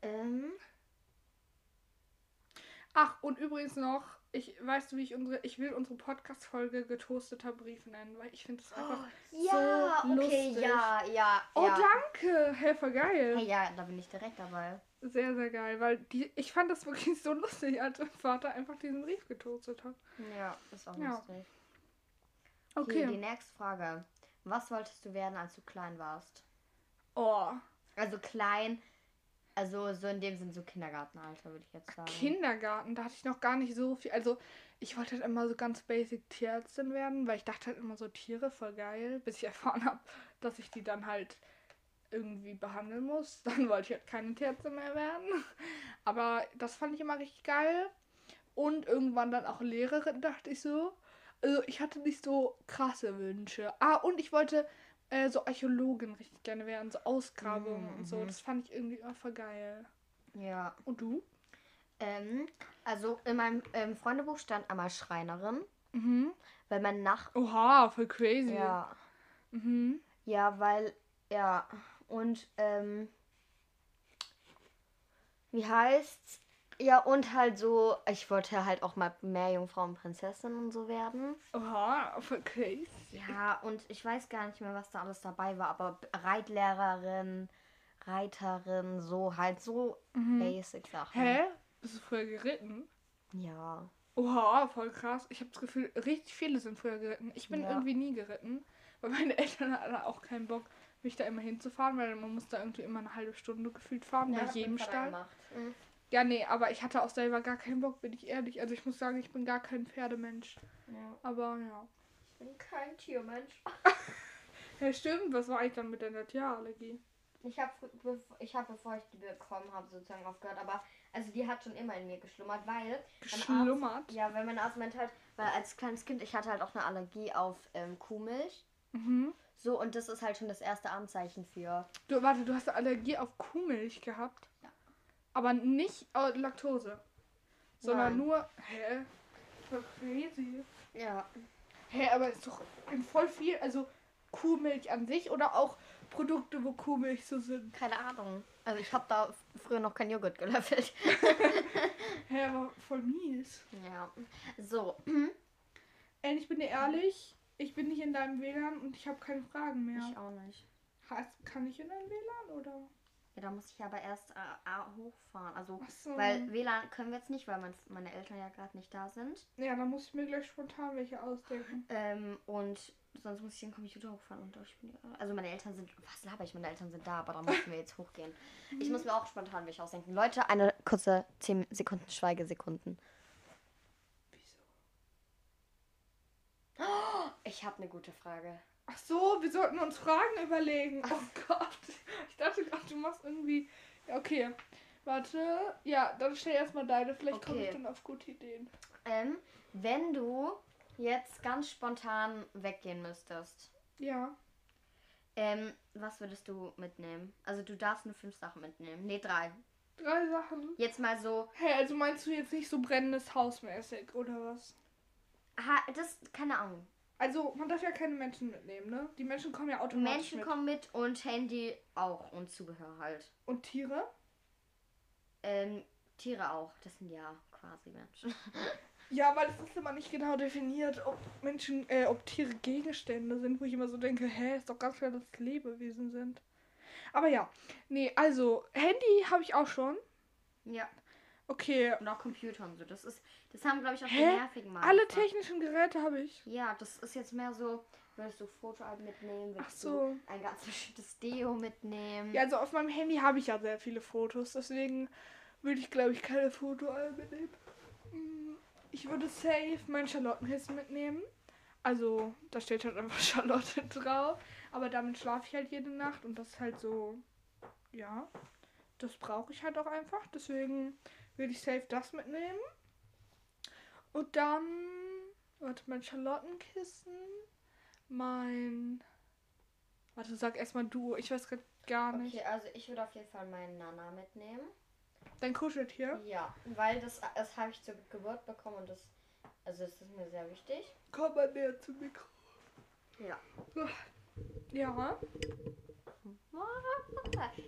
Ähm, Ach, und übrigens noch, ich weißt du, wie ich unsere, ich will unsere Podcast-Folge getoasteter Brief nennen, weil ich finde es einfach. ja, so okay, lustig. ja, ja. Oh, ja. danke! Helfer geil. Hey, ja, da bin ich direkt dabei. Sehr, sehr geil, weil die, ich fand das wirklich *laughs* so lustig, als mein Vater einfach diesen Brief getoastet hat. Ja, ist auch Ja. lustig. Okay, die Okay. nächste Frage. Was wolltest du werden, als du klein warst? Oh, Also klein, also so in dem Sinn so Kindergartenalter, würde ich jetzt sagen. Kindergarten, da hatte ich noch gar nicht so viel. Also, ich wollte halt immer so ganz basic Tierärztin werden, weil ich dachte halt immer so Tiere voll geil, bis ich *laughs* erfahren habe, dass ich die dann halt irgendwie behandeln muss. *laughs* Dann wollte ich halt keine Tierärztin mehr werden. *laughs* Aber das fand ich immer richtig geil. Und irgendwann dann auch Lehrerin, dachte ich so. Also, ich hatte nicht so krasse Wünsche. Ah, und ich wollte äh, so Archäologin richtig gerne werden, so Ausgrabungen Mhm, und so. mhm. Das fand ich irgendwie immer voll geil. Ja. Und du? Ähm, also in meinem ähm, Freundebuch stand einmal Schreinerin, Mhm. weil mein Nach... Oha, voll crazy. Ja. Mhm. Ja, weil, ja. Und, ähm, wie heißt's? Ja, und halt so, ich wollte halt auch mal mehr Jungfrau und Prinzessin und so werden. Oha, voll crazy. Ja, und ich weiß gar nicht mehr, was da alles dabei war, aber Reitlehrerin, Reiterin, so halt so Mhm. basic Sachen. Hä? Bist du früher geritten? Ja. Oha, voll krass. Ich habe das Gefühl, richtig viele sind früher geritten. Ich bin Ja. irgendwie nie geritten, weil meine *laughs* Eltern hatten auch keinen Bock, mich da immer hinzufahren, weil man muss da irgendwie immer eine halbe Stunde gefühlt fahren bei jedem Stall. Mhm. Ja, nee, aber ich hatte auch selber gar keinen Bock, bin ich ehrlich. Also ich muss sagen, ich bin gar kein Pferdemensch. Ja. Aber ja. Ich bin kein Tiermensch. *laughs* Ja, stimmt. Was war eigentlich dann mit deiner Tierallergie? Ich habe, ich hab, bevor ich die bekommen habe, sozusagen aufgehört. Aber also die hat schon immer in mir geschlummert, weil mein Arzt, Geschlummert? ja, weil mein Arzt meint halt, weil als kleines Kind ich hatte halt auch eine Allergie auf ähm, Kuhmilch. Mhm. So und das ist halt schon das erste Anzeichen für. Du, warte, du hast eine Allergie auf Kuhmilch gehabt? Aber nicht äh, Laktose. Sondern Nein. nur. Hä? Voll crazy. Ja. Hä, aber ist doch in voll viel. Also Kuhmilch an sich oder auch Produkte, wo Kuhmilch so sind. Keine Ahnung. Also ich habe da früher noch kein Joghurt gelöffelt. *laughs* Hä, aber voll mies. ja. So. *clears throat* Ey, ich bin dir ehrlich, ich bin nicht in deinem WLAN und ich habe keine Fragen mehr. Ich auch nicht. Kann ich in deinem WLAN oder? Ja, da muss ich aber erst äh, hochfahren. Also, Achso. weil WLAN können wir jetzt nicht, weil mein, meine Eltern ja gerade nicht da sind. Ja, dann muss ich mir gleich spontan welche ausdenken. Ähm, und sonst muss ich den Computer hochfahren und ich bin, Also meine Eltern sind. Was laber ich? Meine Eltern sind da, aber da müssen wir jetzt hochgehen. Ich muss mir auch spontan welche ausdenken. Leute, eine kurze 10 Sekunden Schweigesekunden. Wieso? Ich habe eine gute Frage. Ach so, wir sollten uns Fragen überlegen. Oh Gott. *laughs* Ich dachte gerade, du machst irgendwie. Ja, okay. Warte. Ja, dann stell erstmal deine. Vielleicht komme ich Okay. dann auf gute Ideen. Ähm, wenn du jetzt ganz spontan weggehen müsstest, Ja. ähm, was würdest du mitnehmen? Also du darfst nur fünf Sachen mitnehmen. Nee, drei. Drei Sachen. Jetzt mal so. Hey, also meinst du jetzt nicht so brennendes Haus mäßig oder was? Ha, das, keine Ahnung. Also, man darf ja keine Menschen mitnehmen, ne? Die Menschen kommen ja automatisch Menschen mit. kommen mit und Handy auch und Zubehör halt. Und Tiere? Ähm, Tiere auch. Das sind ja quasi Menschen. *laughs* Ja, weil es ist immer nicht genau definiert, ob Menschen, äh, ob Tiere Gegenstände sind, wo ich immer so denke, hä, ist doch ganz klar, dass es Lebewesen sind. Aber ja, nee, also Handy habe ich auch schon. Ja. Okay, Und auch Computer und so. Das ist, das haben, glaube ich, auch die Hä? nervigen mal. alle gefragt. technischen Geräte habe ich. Ja, das ist jetzt mehr so, willst du Fotoalben mitnehmen? Willst Ach so. du ein ganz bestimmtes Deo mitnehmen? Ja, also auf meinem Handy habe ich ja sehr viele Fotos, deswegen würde ich, glaube ich, keine Fotoalben mitnehmen. Ich würde safe mein Charlottenkissen mitnehmen. Also, da steht halt einfach *laughs* Charlotte drauf. Aber damit schlafe ich halt jede Nacht und das ist halt so, ja, das brauche ich halt auch einfach. Deswegen würde ich safe das mitnehmen. Und dann, warte, mein Charlottenkissen, mein, warte, sag erstmal du, ich weiß gerade gar nicht. Okay, also ich würde auf jeden Fall meinen Nana mitnehmen. Dein Kuscheltier? Ja, weil das, das habe ich zur Geburt bekommen und das, also das ist mir sehr wichtig. Komm mal näher zum Mikro. Ja. Ja.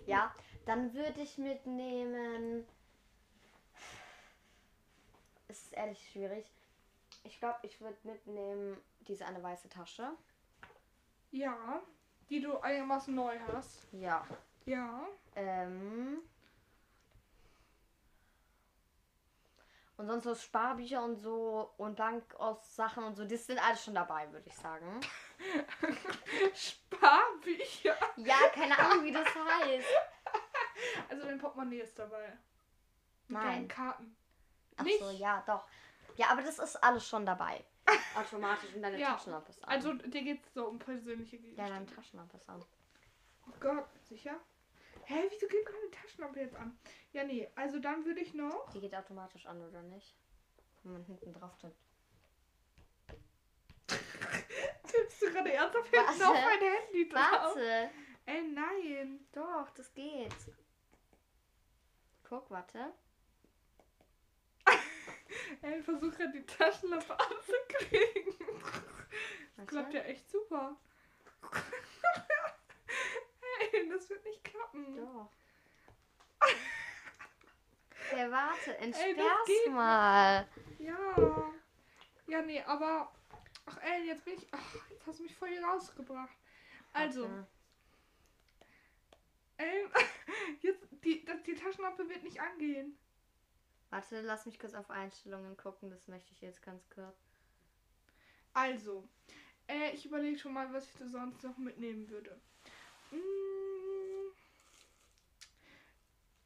Ja, dann würde ich mitnehmen. Es ist ehrlich schwierig. Ich glaube, ich würde mitnehmen diese eine weiße Tasche. Ja. Die du einigermaßen neu hast. Ja. Ja. Ähm. Und sonst so Sparbücher und so und Bankaussachen und so, das sind alles schon dabei, würde ich sagen. *laughs* Sparbücher. Ja, keine Ahnung, wie das heißt. Also dein Portemonnaie ist dabei. Mit Nein. Karten. Ach Nicht? so, ja, doch. Ja, aber das ist alles schon dabei. *laughs* Automatisch und deine Ja, Taschenlampe ist an. Also dir geht es so um persönliche ja, Gegenstände. deine Taschenlampe ist an. Oh Gott, sicher? Hä, wieso geht meine Taschenlampe jetzt an? Ja, nee, also dann würde ich noch. Die geht automatisch an, oder nicht? Wenn man hinten drauf tippt. *laughs* Tippst du gerade ernsthaft hinten auf mein Handy drauf? Warte! Ey, nein. Doch, das geht. Guck, warte. Ey, ich versuche gerade die Taschenlampe anzukriegen. Das klappt ja echt super. Ey, das wird nicht klappen. Doch. Ja, warte, Ey, entsperr's geht mal. Ja. Ja, nee, aber. Ach, ey, jetzt bin ich. Ach, jetzt hast du mich voll hier rausgebracht. Also, Warte. ey, *laughs* jetzt, die, das, die Taschenlampe wird nicht angehen. Warte, lass mich kurz auf Einstellungen gucken, das möchte ich jetzt ganz kurz. Also, äh, ich überlege schon mal, was ich da sonst noch mitnehmen würde. Mm,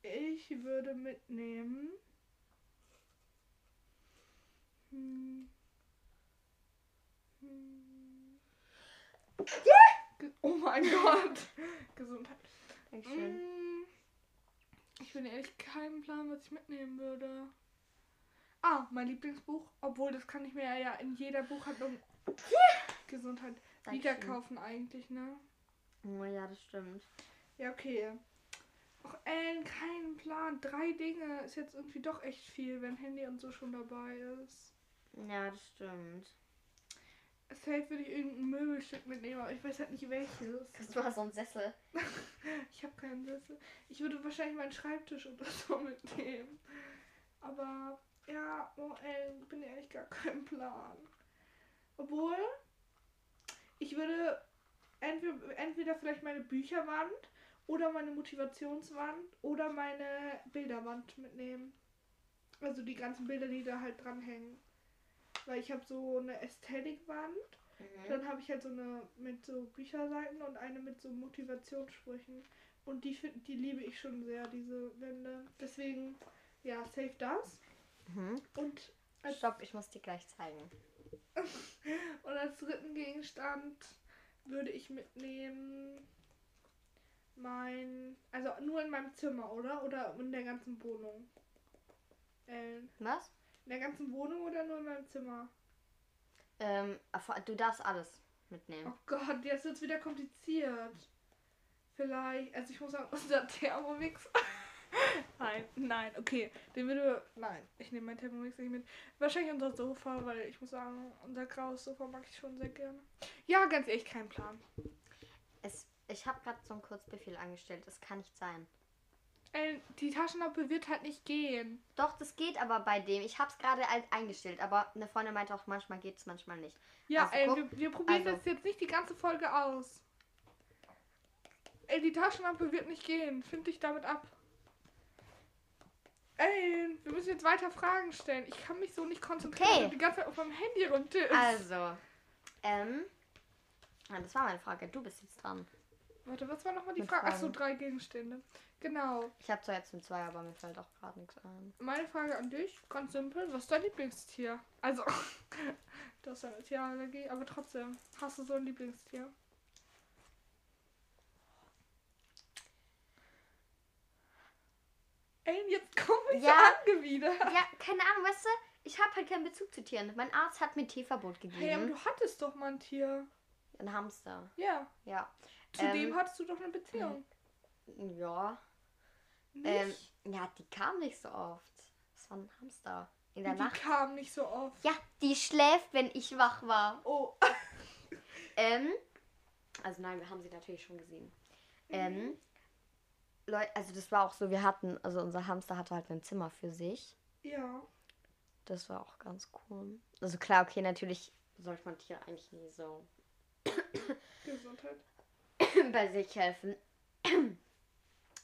Ich würde mitnehmen. Hm. Hm. Oh mein *laughs* Gott. Gesundheit. Dankeschön. Mm, Ich bin ehrlich keinen Plan, was ich mitnehmen würde. Ah, mein Lieblingsbuch. Obwohl, das kann ich mir ja in jeder Buchhandlung *laughs* Gesundheit wieder kaufen eigentlich, ne? Oh ja, das stimmt. Ja, okay. Ach, Ellen, keinen Plan. Drei Dinge ist jetzt irgendwie doch echt viel, wenn Handy und so schon dabei ist. Ja, das stimmt. Safe würde ich irgendein Möbelstück mitnehmen, aber ich weiß halt nicht welches. Du hast so einen Sessel. *laughs* Ich habe keinen Sessel. Ich würde wahrscheinlich meinen Schreibtisch oder *laughs* so mitnehmen. Aber ja, oh ey, bin ehrlich gar kein Plan. Obwohl, ich würde entweder, entweder vielleicht meine Bücherwand oder meine Motivationswand oder meine Bilderwand mitnehmen. Also die ganzen Bilder, die da halt dranhängen. Weil ich habe so eine Ästhetikwand Mhm. dann habe ich halt so eine mit so Bücherseiten und eine mit so Motivationssprüchen. Und die, find- die liebe ich schon sehr, diese Wände. Deswegen, ja, save das. Mhm. Und als, Stopp, ich muss dir gleich zeigen. *laughs* und als dritten Gegenstand würde ich mitnehmen mein. Also nur in meinem Zimmer, oder? Oder in der ganzen Wohnung? Äh, in der ganzen Wohnung oder nur in meinem Zimmer? Ähm, du darfst alles mitnehmen. Oh Gott, jetzt wird es wieder kompliziert. Vielleicht, also ich muss sagen, *laughs* unser Thermomix. *laughs* nein, nein, okay. Den würde. Nein, ich nehme meinen Thermomix nicht mit. Wahrscheinlich unser Sofa, weil ich muss sagen, unser graues Sofa mag ich schon sehr gerne. Ja, ganz ehrlich, kein Plan. Es, ich habe gerade so einen Kurzbefehl angestellt. Es kann nicht sein. Ey, die Taschenlampe wird halt nicht gehen. Doch, das geht aber bei dem. Ich hab's gerade eingestellt, aber eine Freundin meinte auch, manchmal geht's, manchmal nicht. Ja, Also ey, guck, wir, wir probieren also- das jetzt nicht die ganze Folge aus. Ey, die Taschenlampe wird nicht gehen. Find dich damit ab. Ey, wir müssen jetzt weiter Fragen stellen. Ich kann mich so nicht konzentrieren, Okay. die ganze Zeit auf meinem Handy rumtippst. Also, ähm. ah, Das war meine Frage. Du bist jetzt dran. Warte, was war nochmal die Frage? Achso, drei Gegenstände. Genau. Ich habe zwar jetzt ein zwei, aber mir fällt auch gerade nichts ein. Meine Frage an dich, ganz simpel. Was ist dein Lieblingstier? Also, *laughs* du hast eine Tierallergie, aber trotzdem. Hast du so ein Lieblingstier? Ey, jetzt komme ich Ja. angewidert. Ja, keine Ahnung, weißt du? Ich habe halt keinen Bezug zu Tieren. Mein Arzt hat mir Tierverbot Hey, aber gegeben. du hattest doch mal ein Tier. Ein Hamster. Ja. Ja. Zu Ähm, dem hattest du doch eine Beziehung. Ja. Nicht? Ähm, ja, die kam nicht so oft. Das war ein Hamster. In der die Nacht. kam nicht so oft. Ja, die schläft, wenn ich wach war. Oh. *laughs* Ähm, also nein, wir haben sie natürlich schon gesehen. Ähm, Leute, also das war auch so, wir hatten, also unser Hamster hatte halt ein Zimmer für sich. Ja. Das war auch ganz cool. Also klar, okay, natürlich sollte man Tiere eigentlich nie so Gesundheit. *coughs* bei sich helfen. *coughs* halten,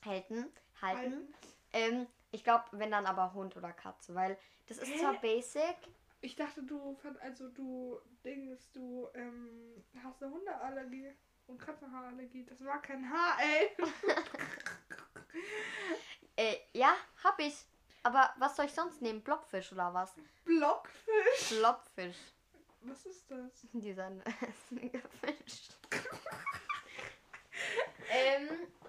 halten. Halten. Ähm, ich glaube, wenn dann aber Hund oder Katze, weil das ist Hä? zwar basic, Ich dachte, du fand, also du denkst, du ähm, hast eine Hundeallergie und Katzenhaarallergie. Das war kein Haar, ey. *laughs* äh, ja, hab ich. Aber was soll ich sonst nehmen? Blockfisch oder was? Blockfisch. Blobfisch. Was ist das? *laughs* Dieser *laughs* Fisch. *laughs* ähm,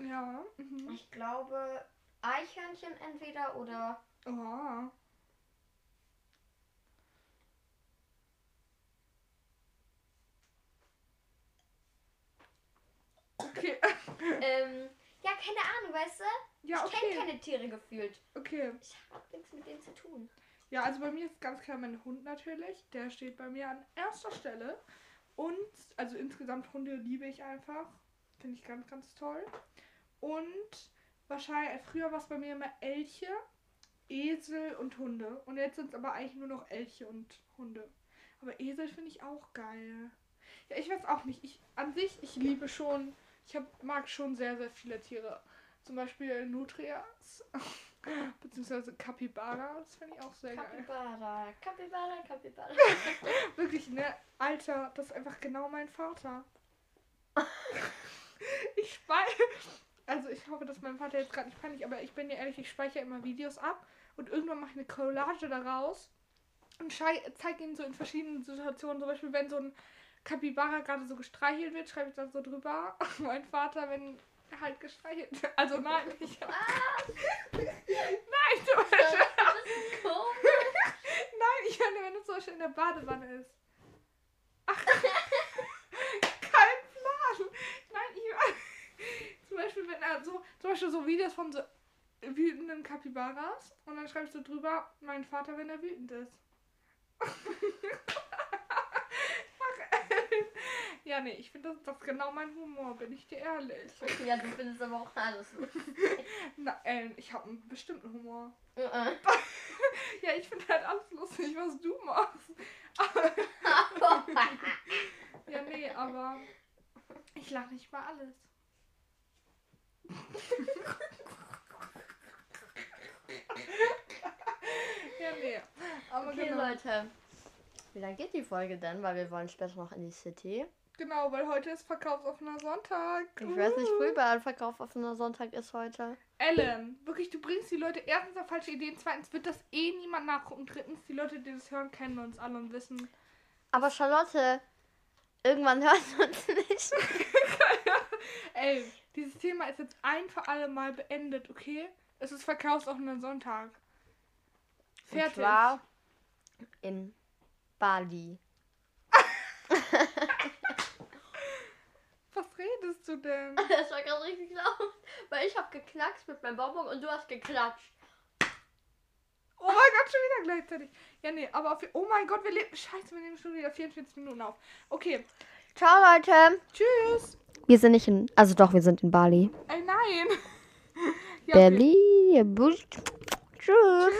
Ja. Mhm. ich glaube Eichhörnchen entweder oder Oha. Okay. ähm, ja, keine Ahnung, weißt du? Ja, Ich kenne okay. keine Tiere gefühlt. Okay. Ich hab nichts mit denen zu tun. Ja, also bei mir ist ganz klar mein Hund natürlich. Der steht bei mir an erster Stelle. Und, also insgesamt Hunde liebe ich einfach. Finde ich ganz, ganz toll. Und wahrscheinlich, früher war es bei mir immer Elche, Esel und Hunde. Und jetzt sind es aber eigentlich nur noch Elche und Hunde. Aber Esel finde ich auch geil. Ja, ich weiß auch nicht. Ich an sich, ich liebe schon, ich hab, mag schon sehr, sehr viele Tiere. Zum Beispiel Nutrias. *laughs* Beziehungsweise Capybaras finde ich auch sehr geil. Capybara, Capybara, Capybara. *laughs* Wirklich, ne? Alter, das ist einfach genau mein Vater. *laughs* ich speichere. Also ich hoffe, dass mein Vater jetzt gerade nicht peinlich, aber ich bin ja ehrlich, ich speichere immer Videos ab und irgendwann mache ich eine Collage daraus und zeige ihn so in verschiedenen Situationen. Zum Beispiel, wenn so ein Capybara gerade so gestreichelt wird, schreibe ich dann so drüber. *laughs* mein Vater, wenn halt gestreichelt wird. Also nein, *laughs* ich. nein, zum Beispiel. *laughs* Nein, ich meine, wenn es zum Beispiel in der Badewanne ist. Ach, *laughs* kein Plan. Nein, ich meine, zum Beispiel, wenn er so, zum Beispiel so Videos von so wütenden Kapibaras und dann schreibst du drüber, mein Vater, wenn er wütend ist. Ja, nee, ich finde, das, das ist genau mein Humor, bin ich dir ehrlich. ja, du findest aber auch alles lustig. *laughs* Na, Ellen, ich habe einen bestimmten Humor. Äh, *laughs* Ja, ich finde halt alles lustig, was du machst. *laughs* Ja, nee, aber ich lache nicht bei alles. ja, nee. Aber okay, genau. Leute. Wie lange geht die Folge denn? Weil wir wollen später noch in die City. Genau, weil heute ist verkaufsoffener Sonntag. Ich weiß nicht, Uh. wo überall Verkauf offener Sonntag ist heute. Ellen, wirklich, du bringst die Leute erstens auf falsche Ideen, zweitens wird das eh niemand nachgucken, drittens, die Leute, die das hören, kennen uns alle und wissen. Aber Charlotte, irgendwann hört man uns nicht. *laughs* Ey, dieses Thema ist jetzt ein für alle Mal beendet, okay? Es ist verkaufsoffener Sonntag. Und Fertig. zwar in Bali. *laughs* Redest du denn? *laughs* Das war gerade richtig laut, weil ich habe geknackst mit meinem Bonbon und du hast geklatscht. Oh mein Gott, schon wieder gleichzeitig. Ja, nee, aber auf, oh mein Gott, wir leben. Scheiße, wir nehmen schon wieder 44 Minuten auf. Okay, Ciao, Leute. tschüss. Wir sind nicht in. Also doch, wir sind in Bali. Ey, nein. *laughs* Berlin. Tschüss.